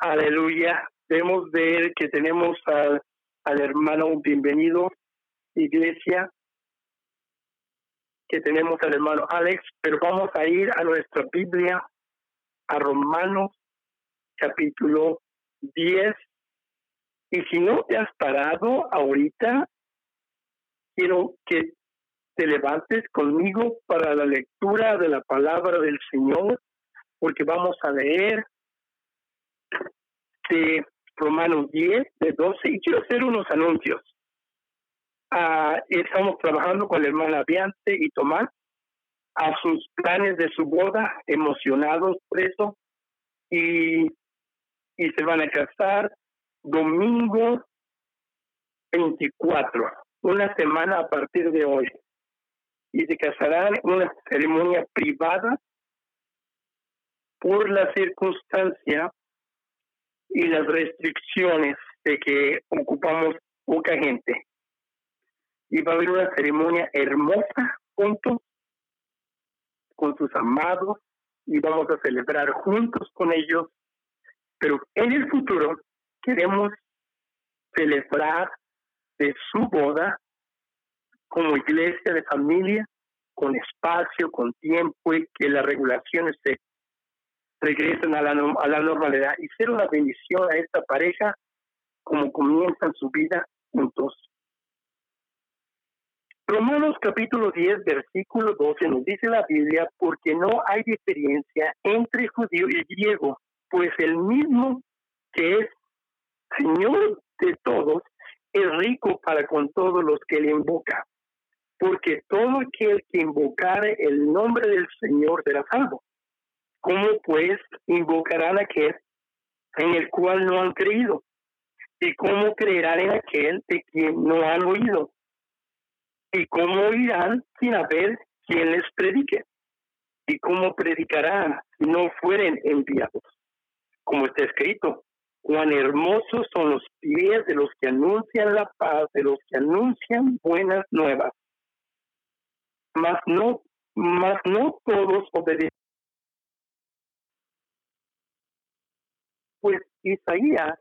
Aleluya. Debemos ver que tenemos al, al hermano bienvenido, iglesia, que tenemos al hermano Alex, pero vamos a ir a nuestra Biblia, a Romanos capítulo 10. Y si no te has parado ahorita, quiero que te levantes conmigo para la lectura de la palabra del Señor, porque vamos a leer Romanos 10, de 12, y quiero hacer unos anuncios. Ah, estamos trabajando con la hermana Biante y Tomás a sus planes de su boda, emocionados por eso, y, y se van a casar domingo 24, una semana a partir de hoy. Y se casarán en una ceremonia privada por la circunstancia y las restricciones de que ocupamos poca gente. Y va a haber una ceremonia hermosa juntos con sus amados y vamos a celebrar juntos con ellos. Pero en el futuro queremos celebrar de su boda como iglesia de familia, con espacio, con tiempo y que las regulaciones se regresen a la, a la normalidad y ser una bendición a esta pareja como comienzan su vida juntos. Romanos capítulo 10, versículo 12 nos dice la Biblia, porque no hay diferencia entre judío y griego, pues el mismo que es Señor de todos es rico para con todos los que le invoca, porque todo aquel que invocare el nombre del Señor será salvo. ¿Cómo pues invocarán a aquel en el cual no han creído? ¿Y cómo creerán en aquel de quien no han oído? ¿Y cómo oirán sin haber quien les predique? ¿Y cómo predicarán si no fueren enviados? Como está escrito, cuán hermosos son los pies de los que anuncian la paz, de los que anuncian buenas nuevas. Mas no, mas no todos obedecen Pues Isaías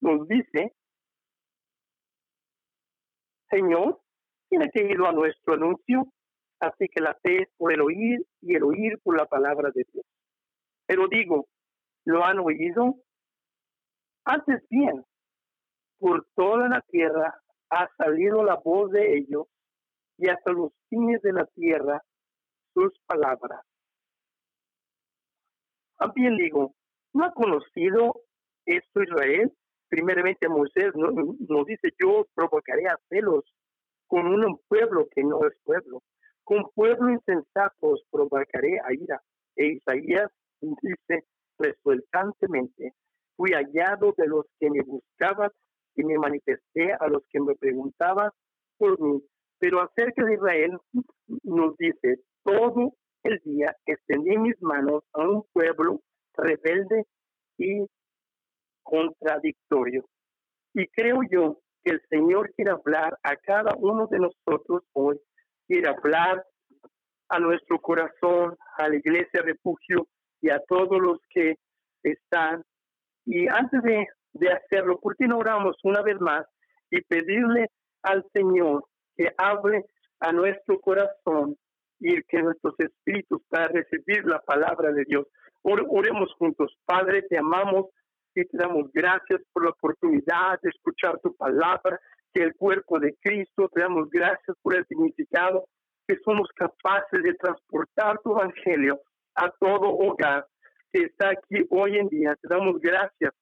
nos dice, Señor, tiene que ir a nuestro anuncio, así que la fe es por el oír y el oír por la palabra de Dios. Pero digo, ¿lo han oído? Antes bien, por toda la tierra ha salido la voz de ellos y hasta los fines de la tierra sus palabras. También digo, ¿No ha conocido esto Israel? Primeramente Moisés nos dice, yo provocaré a celos con un pueblo que no es pueblo. Con pueblo insensatos provocaré a ira. E Isaías dice resueltantemente, fui hallado de los que me buscaban y me manifesté a los que me preguntaban por mí. Pero acerca de Israel nos dice, todo el día extendí mis manos a un pueblo rebelde y contradictorio. Y creo yo que el Señor quiere hablar a cada uno de nosotros hoy, quiere hablar a nuestro corazón, a la iglesia refugio y a todos los que están. Y antes de, de hacerlo, ¿por qué no oramos una vez más y pedirle al Señor que hable a nuestro corazón y que nuestros espíritus para recibir la palabra de Dios? Oremos juntos. Padre, te amamos y te damos gracias por la oportunidad de escuchar tu palabra, que el cuerpo de Cristo, te damos gracias por el significado que somos capaces de transportar tu evangelio a todo hogar que está aquí hoy en día. Te damos gracias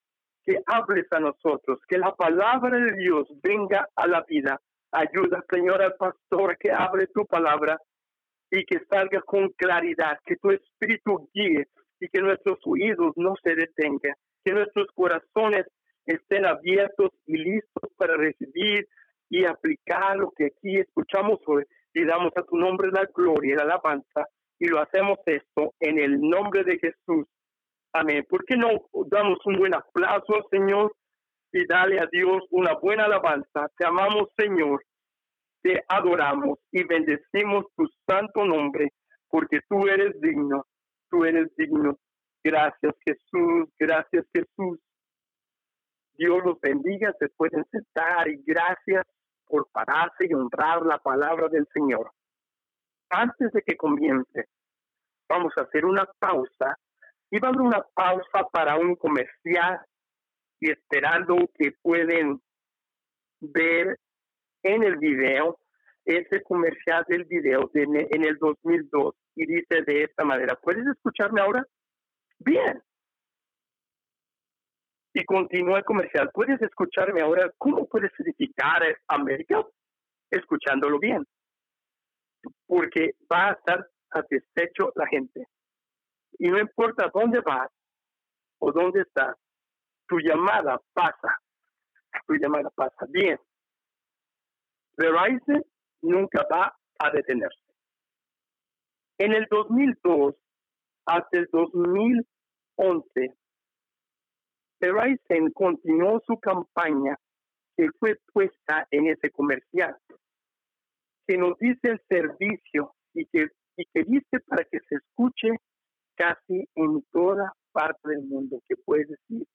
que hables a nosotros, que la palabra de Dios venga a la vida. Ayuda, Señor, al pastor que hable tu palabra y que salga con claridad, que tu espíritu guíe que nuestros oídos no se detengan, que nuestros corazones estén abiertos y listos para recibir y aplicar lo que aquí escuchamos hoy y damos a tu nombre la gloria y la alabanza y lo hacemos esto en el nombre de Jesús. Amén. ¿Por qué no damos un buen aplauso, Señor? Y dale a Dios una buena alabanza. Te amamos, Señor. Te adoramos y bendecimos tu santo nombre, porque tú eres digno tú eres digno. Gracias Jesús, gracias Jesús. Dios los bendiga, se pueden sentar y gracias por pararse y honrar la palabra del Señor. Antes de que comience, vamos a hacer una pausa y va a haber una pausa para un comercial y esperando que pueden ver en el video ese comercial del video en el 2002 y dice de esta manera, ¿puedes escucharme ahora? Bien. Y continúa el comercial, ¿puedes escucharme ahora? ¿Cómo puedes edificar América? Escuchándolo bien. Porque va a estar satisfecho la gente. Y no importa dónde vas o dónde estás, tu llamada pasa. Tu llamada pasa. Bien. Verizon nunca va a detenerse. En el 2002 hasta el 2011, Verizon continuó su campaña que fue puesta en ese comercial, que nos dice el servicio y que, y que dice para que se escuche casi en toda parte del mundo que puede decir.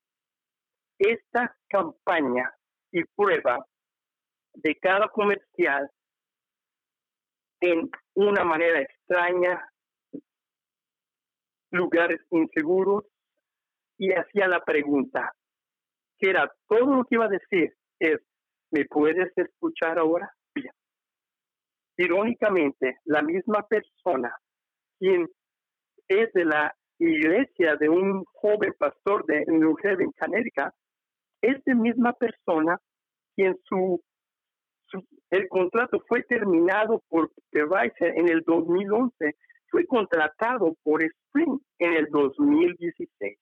Esta campaña y prueba de cada comercial en una manera extraña, lugares inseguros, y hacía la pregunta, que era todo lo que iba a decir, es, ¿me puedes escuchar ahora? Bien. Irónicamente, la misma persona, quien es de la iglesia de un joven pastor de New Haven, Connecticut, es la misma persona quien su el contrato fue terminado por Verizon en el 2011, fue contratado por Sprint en el 2016.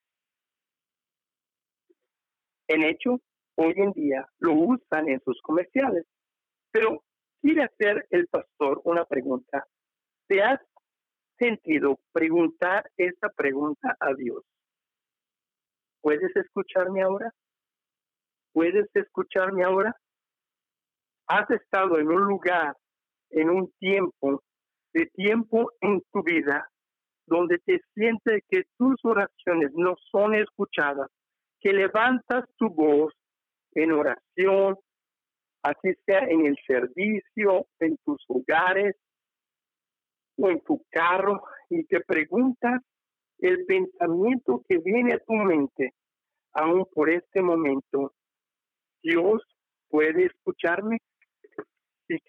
En hecho, hoy en día lo usan en sus comerciales. Pero quiere hacer el pastor una pregunta. ¿Te has sentido preguntar esta pregunta a Dios? ¿Puedes escucharme ahora? ¿Puedes escucharme ahora? Has estado en un lugar, en un tiempo, de tiempo en tu vida, donde te sientes que tus oraciones no son escuchadas, que levantas tu voz en oración, así sea en el servicio, en tus hogares o en tu carro, y te preguntas el pensamiento que viene a tu mente, aún por este momento, Dios puede escucharme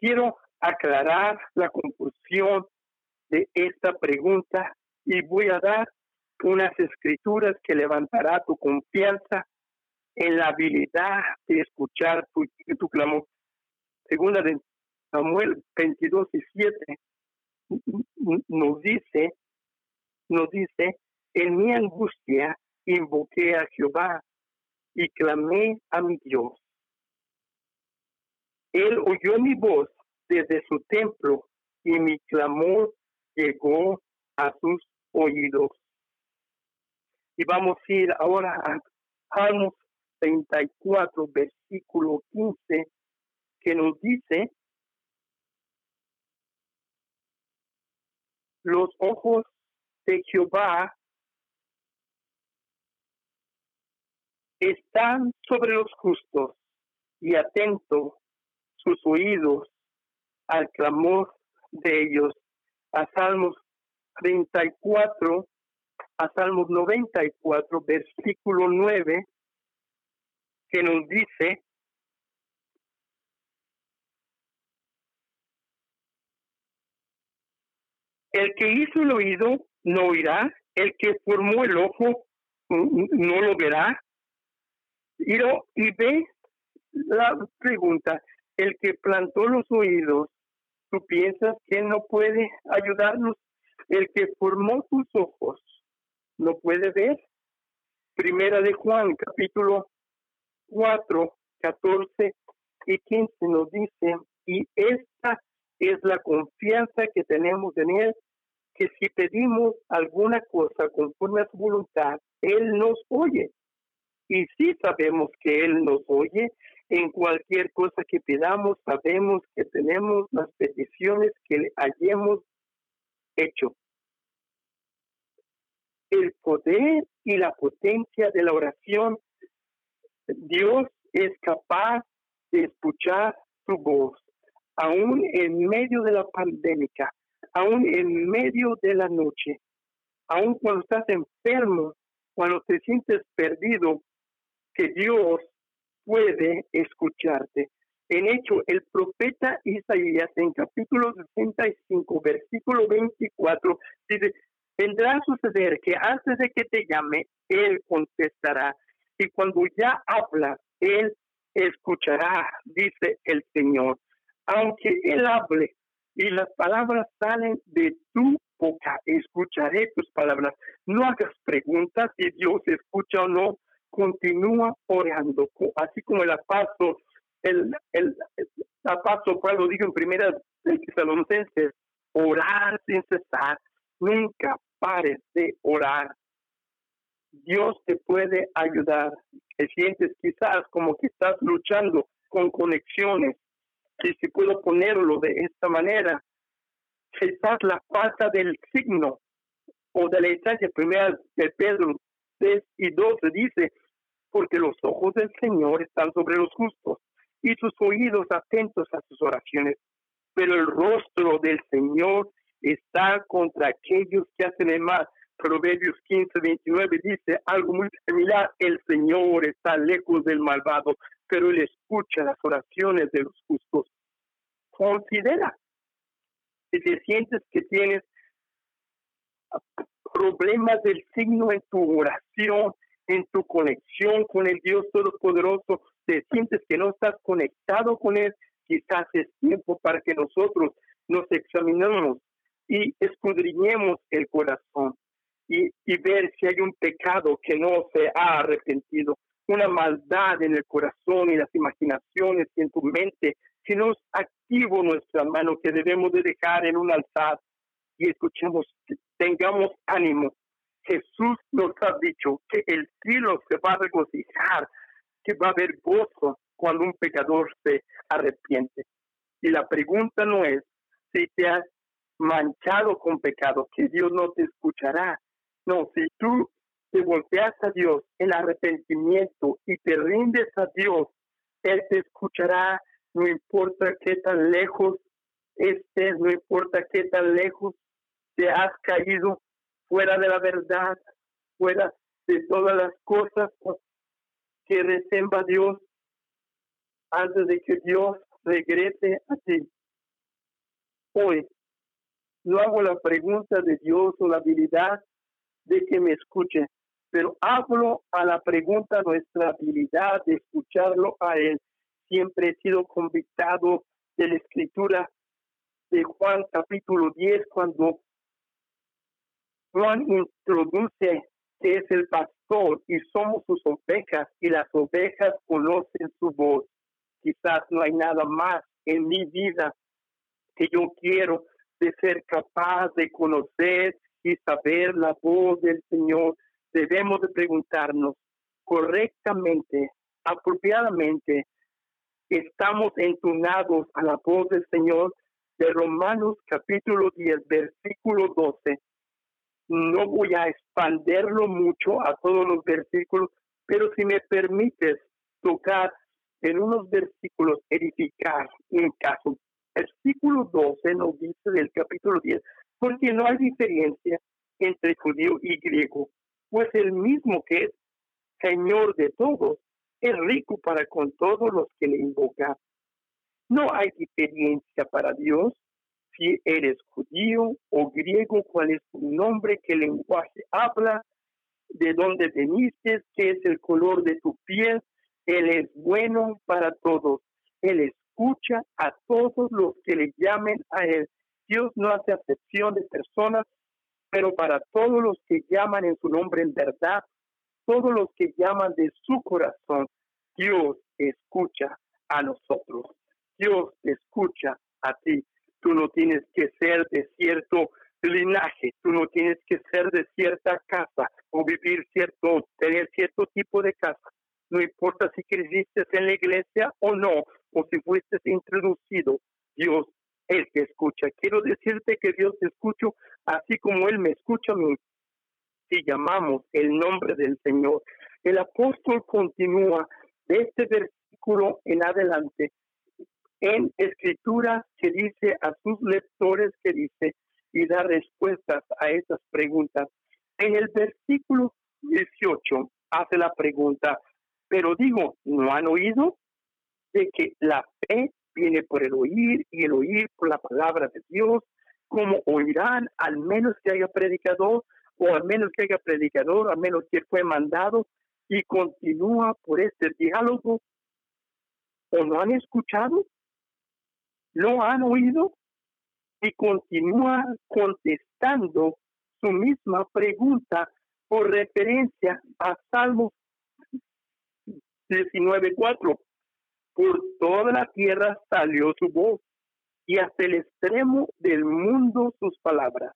quiero aclarar la confusión de esta pregunta y voy a dar unas escrituras que levantará tu confianza en la habilidad de escuchar tu, tu clamor. Segunda de Samuel 22 y 7 nos dice, nos dice, en mi angustia invoqué a Jehová y clamé a mi Dios él oyó mi voz desde su templo y mi clamor llegó a sus oídos. Y vamos a ir ahora a Salmos 34, versículo 15, que nos dice, los ojos de Jehová están sobre los justos y atentos sus oídos al clamor de ellos. A Salmos 34, a Salmos 94, versículo 9, que nos dice, el que hizo el oído no oirá, el que formó el ojo no lo verá. Y, y ve la pregunta, el que plantó los oídos, tú piensas que no puede ayudarnos. El que formó tus ojos, no puede ver. Primera de Juan, capítulo 4, 14 y 15 nos dice, y esta es la confianza que tenemos en Él, que si pedimos alguna cosa conforme a su voluntad, Él nos oye. Y si sabemos que Él nos oye, en cualquier cosa que pidamos, sabemos que tenemos las peticiones que hayamos hecho. el poder y la potencia de la oración, Dios es capaz de escuchar tu voz, aún en medio de la pandemia, aún en medio de la noche, aún cuando estás enfermo, cuando te sientes perdido, que Dios puede escucharte. En hecho, el profeta Isaías en capítulo 65, versículo 24, dice, vendrá a suceder que antes de que te llame, Él contestará. Y cuando ya habla, Él escuchará, dice el Señor. Aunque Él hable y las palabras salen de tu boca, escucharé tus palabras. No hagas preguntas si Dios escucha o no. Continúa orando, así como el apóstol, el, el, el apóstol Pablo dijo en primera de Tesalonicenses, orar sin cesar, nunca pares de orar. Dios te puede ayudar. Te sientes quizás como que estás luchando con conexiones. Y si puedo ponerlo de esta manera, quizás la falta del signo o de la instancia primera de Pedro 6 y 12 dice, porque los ojos del Señor están sobre los justos y sus oídos atentos a sus oraciones, pero el rostro del Señor está contra aquellos que hacen el mal. Proverbios 15, 29 dice algo muy similar, el Señor está lejos del malvado, pero Él escucha las oraciones de los justos. Considera si te sientes que tienes problemas del signo en tu oración, en tu conexión con el Dios Todopoderoso, te sientes que no estás conectado con Él, quizás es tiempo para que nosotros nos examinemos y escudriñemos el corazón y, y ver si hay un pecado que no se ha arrepentido, una maldad en el corazón y las imaginaciones y en tu mente que no es activo nuestra mano, que debemos de dejar en un altar y escuchemos, tengamos ánimo. Jesús nos ha dicho que el cielo se va a regocijar, que va a haber gozo cuando un pecador se arrepiente. Y la pregunta no es si te has manchado con pecado, que Dios no te escuchará. No, si tú te volteas a Dios en arrepentimiento y te rindes a Dios, Él te escuchará, no importa qué tan lejos estés, no importa qué tan lejos te has caído fuera de la verdad, fuera de todas las cosas que resemba Dios antes de que Dios regrese a ti. Hoy no hago la pregunta de Dios o la habilidad de que me escuche, pero hablo a la pregunta nuestra habilidad de escucharlo a Él. Siempre he sido convictado de la escritura de Juan capítulo 10 cuando Juan introduce que es el pastor y somos sus ovejas y las ovejas conocen su voz. Quizás no hay nada más en mi vida que yo quiero de ser capaz de conocer y saber la voz del Señor, debemos de preguntarnos correctamente, apropiadamente, estamos entonados a la voz del Señor de Romanos capítulo 10, versículo 12. No voy a expanderlo mucho a todos los versículos, pero si me permites tocar en unos versículos, edificar un caso versículo 12 nos dice del capítulo 10, porque no hay diferencia entre judío y griego, pues el mismo que es Señor de todos es rico para con todos los que le invocan. No hay diferencia para Dios si eres judío o griego, cuál es tu nombre, qué lenguaje habla, de dónde veniste, qué es el color de tu piel. Él es bueno para todos. Él es escucha a todos los que le llamen a Él. Dios no hace acepción de personas, pero para todos los que llaman en su nombre en verdad, todos los que llaman de su corazón, Dios escucha a nosotros. Dios escucha a ti. Tú no tienes que ser de cierto linaje, tú no tienes que ser de cierta casa o vivir cierto, tener cierto tipo de casa. No importa si creciste en la iglesia o no, o si fuiste introducido, Dios es que escucha. Quiero decirte que Dios te escucha así como Él me escucha a mí. si llamamos el nombre del Señor. El apóstol continúa de este versículo en adelante en escritura que dice a sus lectores que dice y da respuestas a esas preguntas. En el versículo 18 hace la pregunta, pero digo, ¿no han oído de que la fe viene por el oír y el oír por la palabra de Dios? como oirán al menos que haya predicador o al menos que haya predicador, al menos que fue mandado y continúa por este diálogo o no han escuchado, no han oído y continúa contestando su misma pregunta por referencia a Salmos 19.4. Por toda la tierra salió su voz y hasta el extremo del mundo sus palabras.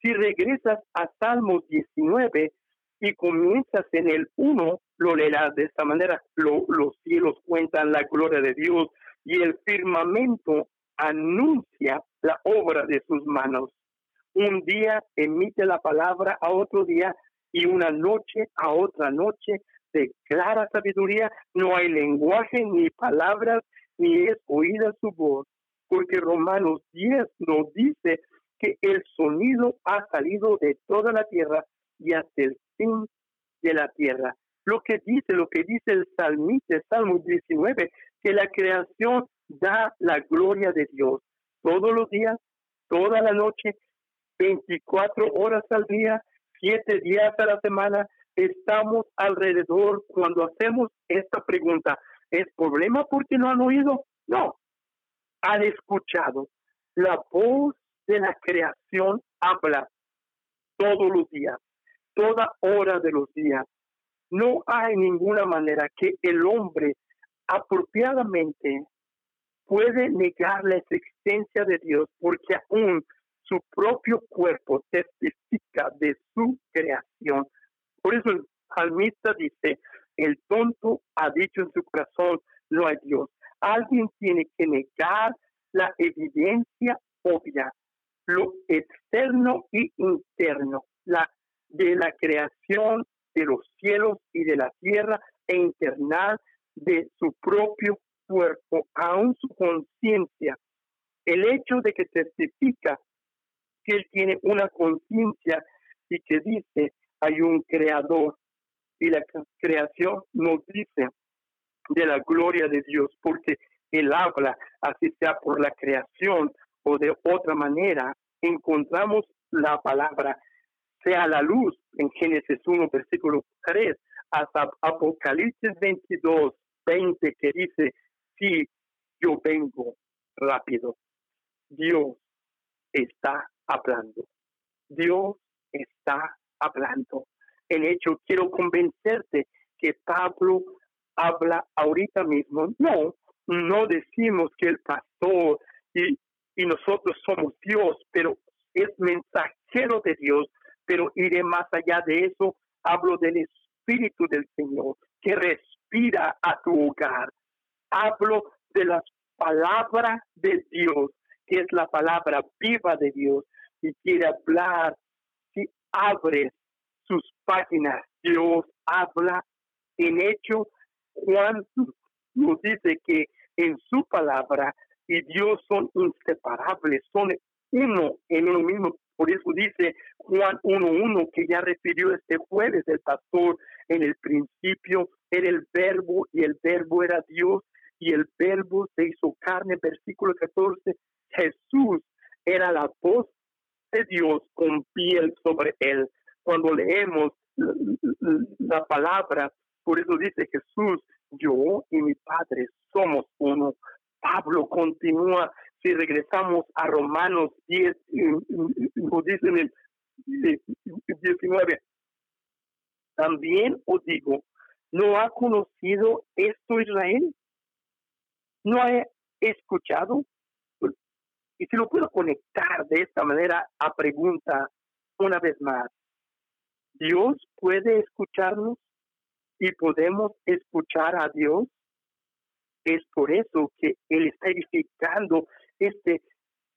Si regresas a Salmos 19 y comienzas en el 1, lo leerás de esta manera. los cielos cuentan la gloria de Dios y el firmamento anuncia la obra de sus manos. Un día emite la palabra a otro día y una noche a otra noche de clara sabiduría. No hay lenguaje ni palabras, ni es oída su voz porque Romanos 10 nos dice que el sonido ha salido de toda la tierra y hasta el fin de la tierra. Lo que dice, lo que dice el salmista, Salmo 19, que la creación da la gloria de Dios todos los días, toda la noche, 24 horas al día, 7 días a la semana. Estamos alrededor cuando hacemos esta pregunta. ¿Es problema porque no han oído? No, han escuchado. La voz de la creación habla todos los días, toda hora de los días. No hay ninguna manera que el hombre apropiadamente puede negar la existencia de Dios porque aún su propio cuerpo testifica de su creación. Por eso el salmista dice, el tonto ha dicho en su corazón, no hay Dios. Alguien tiene que negar la evidencia obvia, lo externo y interno, la de la creación de los cielos y de la tierra e internal de su propio cuerpo, aún su conciencia. El hecho de que testifica que él tiene una conciencia y que dice hay un creador y la creación nos dice de la gloria de Dios, porque Él habla, así sea por la creación o de otra manera, encontramos la palabra, sea la luz en Génesis 1, versículo 3, hasta Apocalipsis 22, 20, que dice, sí, yo vengo rápido. Dios está hablando. Dios está hablando. En hecho, quiero convencerte que Pablo habla ahorita mismo. No, no decimos que el pastor y, y nosotros somos Dios, pero es mensajero de Dios, pero iré más allá de eso. Hablo del Espíritu del Señor que respira a tu hogar. Hablo de las palabras de Dios, que es la palabra viva de Dios, y quiere hablar. Si abres sus páginas, Dios habla en hecho Juan nos dice que en su palabra y Dios son inseparables, son uno en uno mismo. Por eso dice Juan 1.1 que ya refirió este jueves el pastor, en el principio era el verbo y el verbo era Dios y el verbo se hizo carne, versículo 14, Jesús era la voz de Dios con piel sobre él. Cuando leemos la palabra, por eso dice Jesús, yo y mi Padre somos uno. Pablo continúa, si regresamos a Romanos 10, nos dice en el 19, también os digo, ¿no ha conocido esto Israel? ¿No ha escuchado? Y si lo puedo conectar de esta manera a pregunta una vez más, ¿Dios puede escucharnos? y podemos escuchar a Dios. Es por eso que Él está edificando este,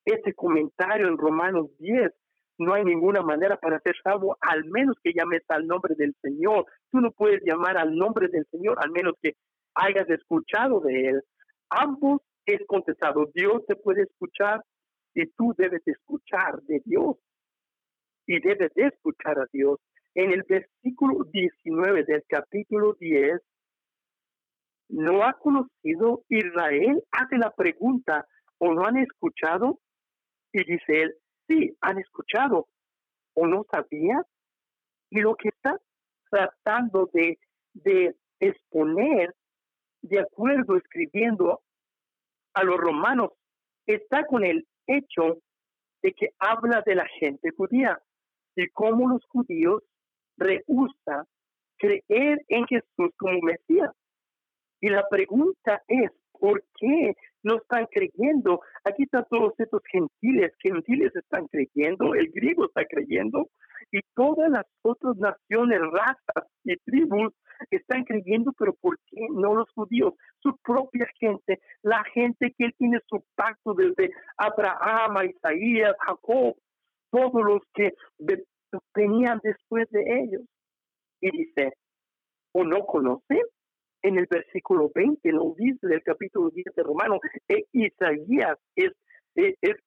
este comentario en Romanos 10 no hay ninguna manera para ser salvo, al menos que llames al nombre del Señor. Tú no puedes llamar al nombre del Señor, al menos que hayas escuchado de Él. Ambos es contestado. Dios te puede escuchar y tú debes escuchar de Dios. Y debes de escuchar a Dios. En el versículo 19 del capítulo 10, ¿no ha conocido Israel? Hace la pregunta, ¿o no han escuchado? Y dice él, sí, han escuchado, ¿o no sabía? Y lo que está tratando de, de exponer, de acuerdo, escribiendo a los romanos, está con el hecho de que habla de la gente judía y cómo los judíos rehusan creer en Jesús como Mesías. Y la pregunta es, ¿por qué no están creyendo? Aquí están todos estos gentiles, gentiles están creyendo, el griego está creyendo, y todas las otras naciones, razas y tribus están creyendo, pero ¿por qué no los judíos? Su propia gente, la gente que él tiene su pacto desde Abraham, Isaías, Jacob, todos los que venían después de ellos. Y dice, ¿o no conocen? En el versículo 20 lo dice del capítulo 10 de Romanos, e Isaías es, es, es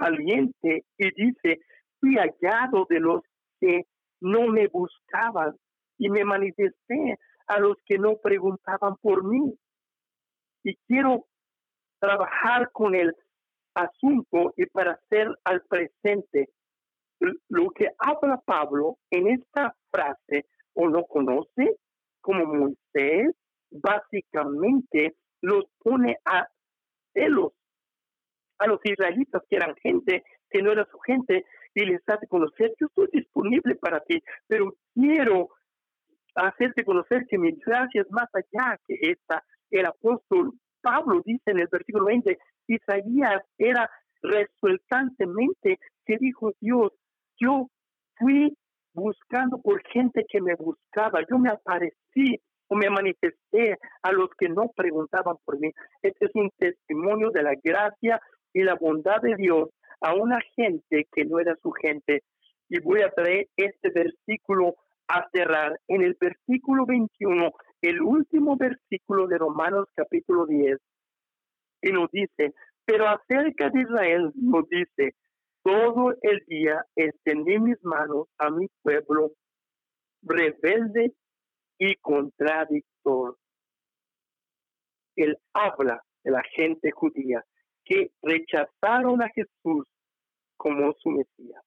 valiente y dice, fui hallado de los que no me buscaban y me manifesté a los que no preguntaban por mí. Y quiero trabajar con el asunto y para hacer al presente lo que habla Pablo en esta frase o lo conoce como Moisés, básicamente los pone a celos a los israelitas que eran gente que no era su gente y les hace conocer, yo estoy disponible para ti, pero quiero hacerte conocer que mi gracia es más allá que esta. El apóstol Pablo dice en el versículo 20, Isaías era resultantemente que dijo Dios, yo fui buscando por gente que me buscaba, yo me aparecí o me manifesté a los que no preguntaban por mí. Este es un testimonio de la gracia y la bondad de Dios a una gente que no era su gente. Y voy a traer este versículo a cerrar en el versículo 21, el último versículo de Romanos capítulo 10, y nos dice, pero acerca de Israel nos dice, todo el día extendí mis manos a mi pueblo rebelde y contradictor. Él habla de la gente judía que rechazaron a Jesús como su Mesías.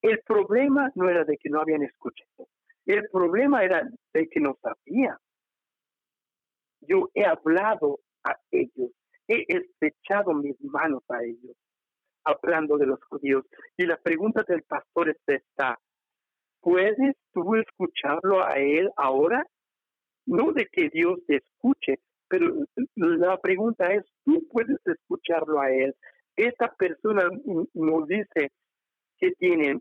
El problema no era de que no habían escuchado, el problema era de que no sabían. Yo he hablado a ellos, he estrechado mis manos a ellos, hablando de los judíos. Y la pregunta del pastor es esta, ¿puedes tú escucharlo a él ahora? No de que Dios te escuche, pero la pregunta es, ¿tú puedes escucharlo a él? Esta persona nos dice que tienen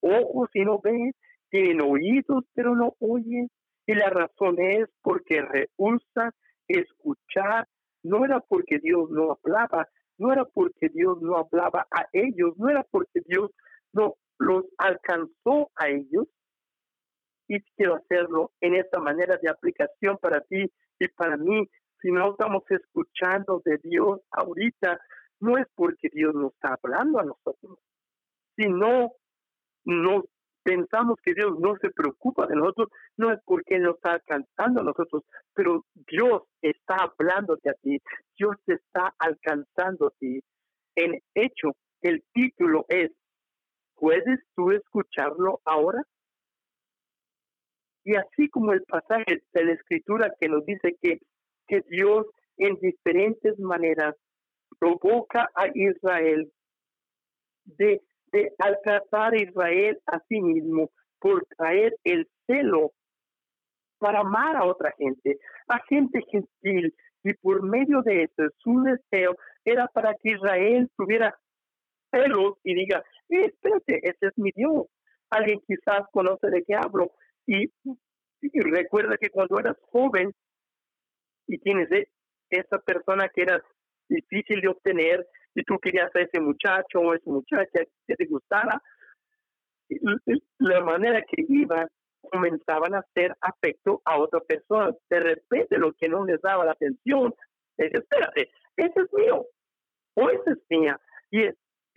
ojos y no ven, tienen oídos pero no oyen, y la razón es porque rehúsan escuchar, no era porque Dios no hablaba, no era porque Dios no hablaba a ellos, no era porque Dios no los alcanzó a ellos. Y quiero hacerlo en esta manera de aplicación para ti y para mí. Si no estamos escuchando de Dios ahorita, no es porque Dios no está hablando a nosotros, sino no pensamos que Dios no se preocupa de nosotros, no es porque Él nos está alcanzando a nosotros, pero Dios está hablándote a ti, Dios te está alcanzando a ti. En hecho, el título es, ¿puedes tú escucharlo ahora? Y así como el pasaje de la escritura que nos dice que, que Dios en diferentes maneras provoca a Israel de de alcanzar a Israel a sí mismo por traer el celo para amar a otra gente, a gente gentil, y por medio de eso su deseo era para que Israel tuviera celos y diga, eh, espérate, ese es mi Dios. Alguien quizás conoce de qué hablo y, recuerda que cuando eras joven y tienes esa persona que era difícil de obtener si tú querías a ese muchacho o esa muchacha que te gustara, la manera que iban comenzaban a hacer afecto a otra persona. De repente, lo que no les daba la atención, es, espérate, ese es mío, o ese es mía. Y,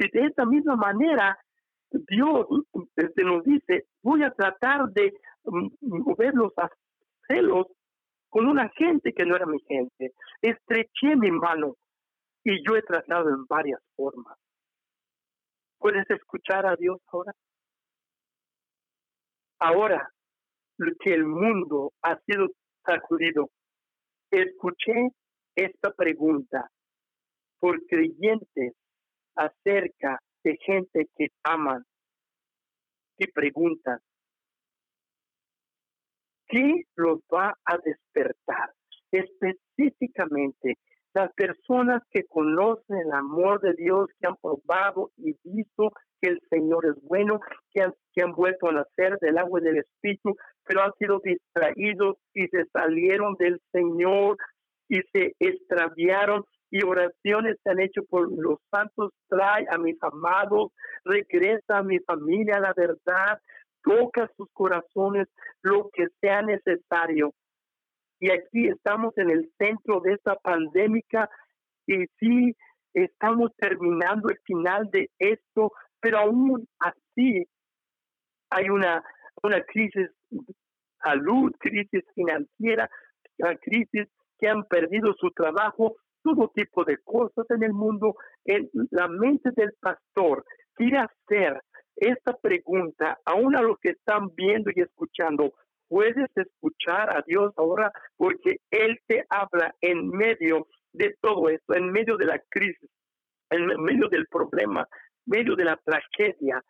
de esa misma manera, Dios este, nos dice, voy a tratar de mm, moverlos a celos con una gente que no era mi gente. Estreché mi mano y yo he tratado en varias formas. ¿Puedes escuchar a Dios ahora? Ahora que el mundo ha sido sacudido, escuché esta pregunta por creyentes acerca de gente que aman y preguntan, ¿qué los va a despertar? Específicamente, las personas que conocen el amor de Dios, que han probado y visto que el Señor es bueno, que han, que han vuelto a nacer del agua y del Espíritu, pero han sido distraídos y se salieron del Señor y se extraviaron y oraciones se han hecho por los santos, trae a mis amados, regresa a mi familia la verdad, toca sus corazones, lo que sea necesario. Y aquí estamos en el centro de esta pandemia y sí estamos terminando el final de esto, pero aún así hay una, una crisis salud, crisis financiera, crisis que han perdido su trabajo, todo tipo de cosas en el mundo. En la mente del pastor quiere hacer esta pregunta, aún a los que están viendo y escuchando, puedes escuchar a Dios ahora porque Él te habla en medio de todo esto, en medio de la crisis, en medio del problema, en medio de la tragedia.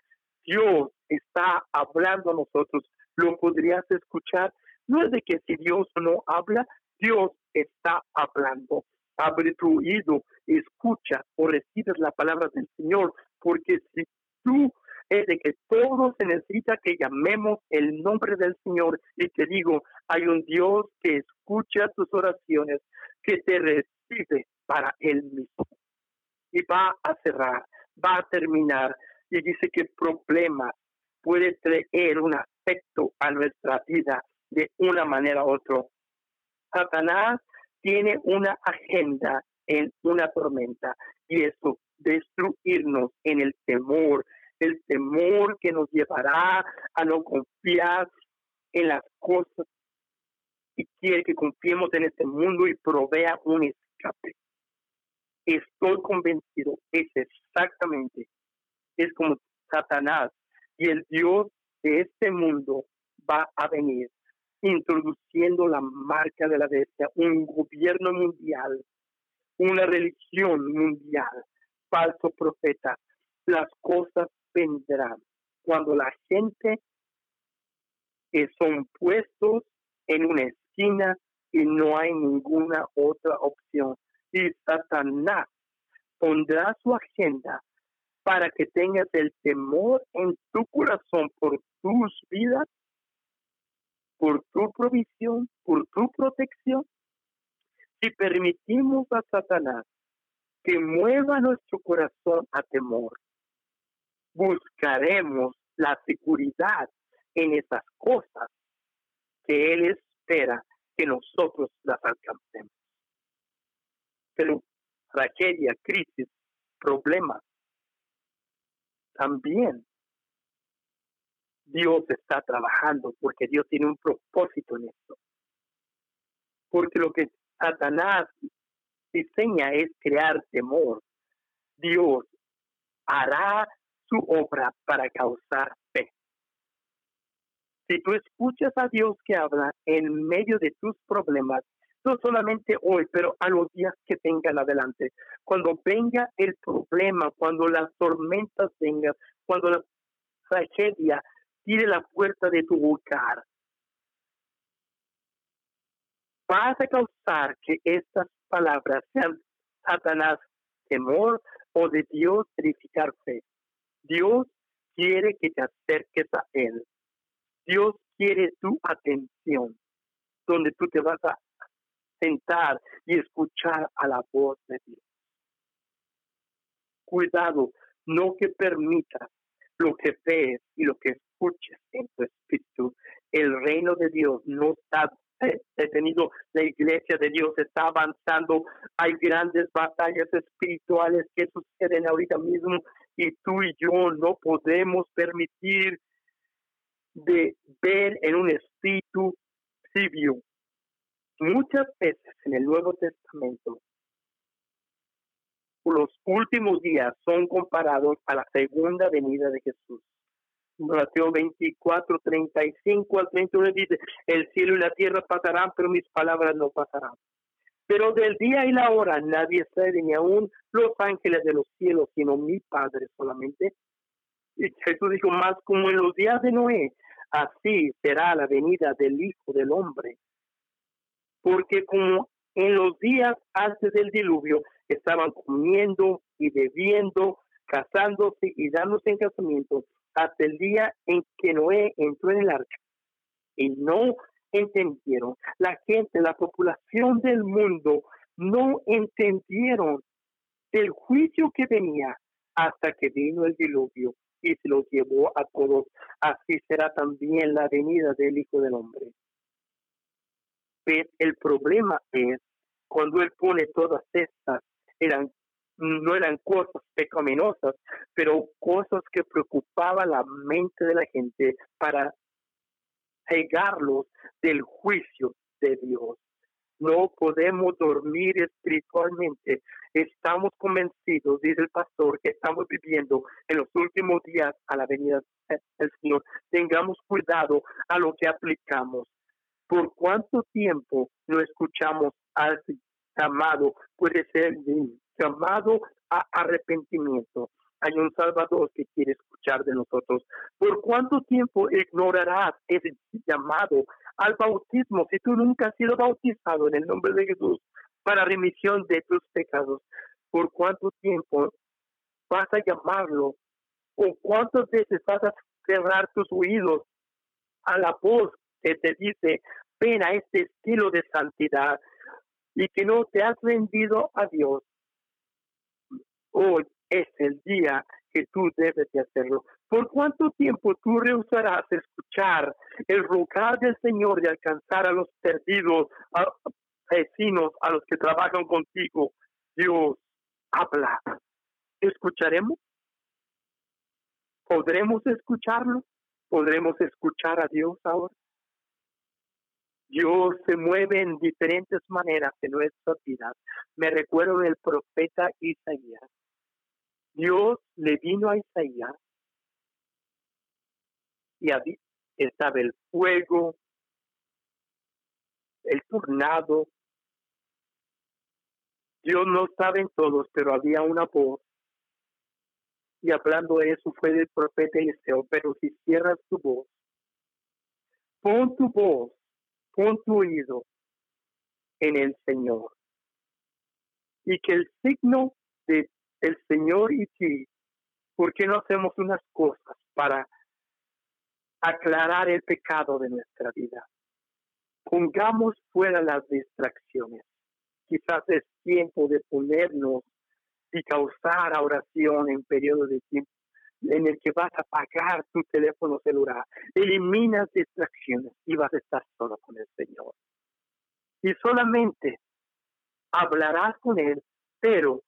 Dios está hablando a nosotros. ¿Lo podrías escuchar? No es de que si Dios no habla, Dios está hablando. Abre tu oído, escucha o recibes la palabra del Señor, porque si tú es de que todo se necesita que llamemos el nombre del Señor y te digo, hay un Dios que escucha tus oraciones, que te recibe para Él mismo. Y va a cerrar, va a terminar y dice que problema puede traer un afecto a nuestra vida de una manera u otra. Satanás tiene una agenda en una tormenta y eso, destruirnos en el temor, el temor que nos llevará a no confiar en las cosas y quiere que confiemos en este mundo y provea un escape. Estoy convencido, es exactamente, es como Satanás y el Dios de este mundo va a venir introduciendo la marca de la bestia, un gobierno mundial, una religión mundial, falso profeta. Las cosas vendrán cuando la gente son puestos en una esquina y no hay ninguna otra opción. Y Satanás pondrá su agenda para que tengas el temor en tu corazón por tus vidas, por tu provisión, por tu protección. Si permitimos a Satanás que mueva nuestro corazón a temor, buscaremos la seguridad en esas cosas que Él espera que nosotros las alcancemos. Pero tragedia, crisis, problemas, también Dios está trabajando porque Dios tiene un propósito en esto. Porque lo que Satanás diseña es crear temor. Dios hará su obra para causar fe. Si tú escuchas a Dios que habla en medio de tus problemas, no solamente hoy, pero a los días que vengan adelante, cuando venga el problema, cuando las tormentas vengan, cuando la tragedia tire la puerta de tu hogar, vas a causar que estas palabras sean Satanás, temor o de Dios edificar fe. Dios quiere que te acerques a Él. Dios quiere tu atención, donde tú te vas a sentar y escuchar a la voz de Dios. cuidado, no que permitas lo que ves y lo que tu espíritu. El reino de Dios no está detenido, la iglesia de Dios está avanzando, hay grandes batallas espirituales que suceden ahorita mismo y tú y yo no podemos permitir de ver en un espíritu civil. Muchas veces en el Nuevo Testamento los últimos días son comparados a la segunda venida de Jesús. Mateo 24, 35 al 31 dice, el cielo y la tierra pasarán, pero mis palabras no pasarán. Pero del día y la hora nadie sabe, ni aún los ángeles de los cielos, sino mi Padre solamente. Y Jesús dijo, más como en los días de Noé, así será la venida del Hijo del Hombre. Porque como en los días antes del diluvio estaban comiendo y bebiendo, casándose y dándose en casamiento, hasta el día en que Noé entró en el arca. Y no entendieron. La gente, la población del mundo no entendieron el juicio que venía hasta que vino el diluvio y se lo llevó a todos. Así será también la venida del Hijo del Hombre. Pero el problema es cuando Él pone todas estas, eran no eran cosas pecaminosas, pero cosas que preocupaban la mente de la gente para cegarlos del juicio de Dios. No podemos dormir espiritualmente. Estamos convencidos, dice el pastor, que estamos viviendo en los últimos días a la venida del Señor. Tengamos cuidado a lo que aplicamos. ¿Por cuánto tiempo no escuchamos al llamado? Puede ser llamado a arrepentimiento. Hay un Salvador que quiere escuchar de nosotros. ¿Por cuánto tiempo ignorarás ese llamado al bautismo si tú nunca has sido bautizado en el nombre de Jesús para remisión de tus pecados? ¿Por cuánto tiempo vas a llamarlo? ¿O cuántas veces vas a cerrar tus oídos a la voz que te dice, ven a este estilo de santidad y que no te has rendido a Dios? Hoy es el día que tú debes de hacerlo. ¿Por cuánto tiempo tú rehusarás escuchar el rogar del Señor de alcanzar a los perdidos, a vecinos, a los que trabajan contigo? Dios, habla. ¿Escucharemos? ¿Podremos escucharlo? ¿Podremos escuchar a Dios ahora? Dios se mueve en diferentes maneras en nuestras vidas. Me recuerdo del profeta Isaías. Dios le vino a Isaías y estaba el fuego, el tornado. Dios no estaba en todos, pero había una voz. Y hablando de eso fue del profeta Eliseo, pero si cierras tu voz, pon tu voz, pon tu oído en el Señor. Y que el signo de el Señor y ti, ¿por qué no hacemos unas cosas para aclarar el pecado de nuestra vida? Pongamos fuera las distracciones. Quizás es tiempo de ponernos y causar oración en periodo de tiempo en el que vas a apagar tu teléfono celular. Eliminas distracciones y vas a estar solo con el Señor. Y solamente hablarás con Él, pero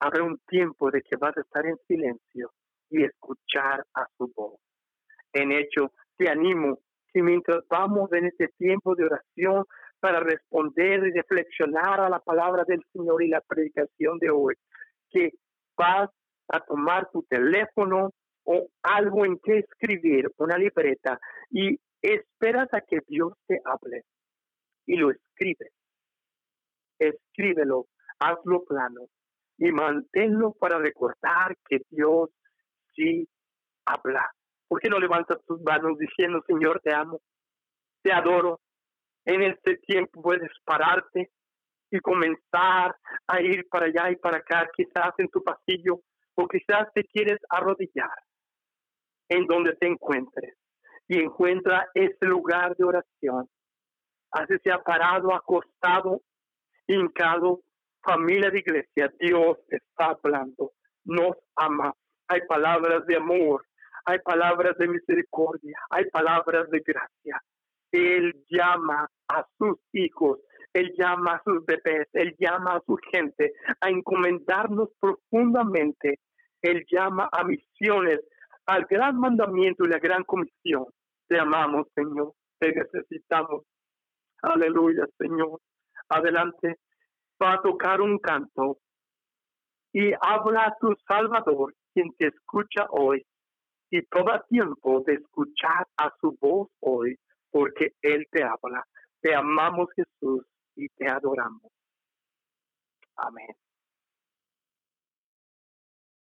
habrá un tiempo de que vas a estar en silencio y escuchar a su voz. En hecho, te animo que mientras vamos en este tiempo de oración para responder y reflexionar a la palabra del Señor y la predicación de hoy, que vas a tomar tu teléfono o algo en que escribir, una libreta, y esperas a que Dios te hable y lo escribes. Escríbelo, hazlo plano, y manténlo para recordar que Dios sí habla. ¿Por qué no levantas tus manos diciendo, Señor, te amo, te adoro? En este tiempo puedes pararte y comenzar a ir para allá y para acá, quizás en tu pasillo, o quizás te quieres arrodillar en donde te encuentres y encuentra ese lugar de oración. Así sea parado, acostado, hincado, familia de iglesia, Dios está hablando. nos ama. Hay palabras de amor, hay palabras de misericordia, hay palabras de gracia. Él llama a sus hijos, Él llama a sus bebés, Él llama a su gente a encomendarnos profundamente. Él llama a misiones, al gran mandamiento y la gran comisión. Te amamos, Señor, te necesitamos. Aleluya, Señor. Adelante, va a tocar un canto y habla a tu Salvador, quien te escucha hoy. Y toma tiempo de escuchar a su voz hoy, porque Él te habla. Te amamos, Jesús, y te adoramos. Amén.